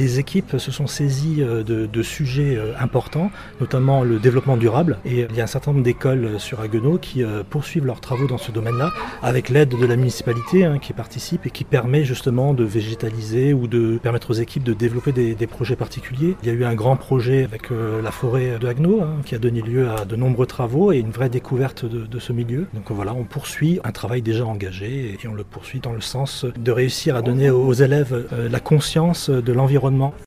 les équipes se sont saisies de, de, sujets importants, notamment le développement durable. Et il y a un certain nombre d'écoles sur Haguenau qui poursuivent leurs travaux dans ce domaine-là, avec l'aide de la municipalité hein, qui participe et qui permet justement de végétaliser ou de permettre aux équipes de développer des, projets particuliers. Il y a eu un grand projet avec la forêt de Haguenau hein, qui a donné lieu à de nombreux travaux et une vraie découverte de, ce milieu. Donc voilà, on poursuit un travail déjà engagé et on le poursuit dans le sens de réussir à donner aux élèves la conscience de l'environnement.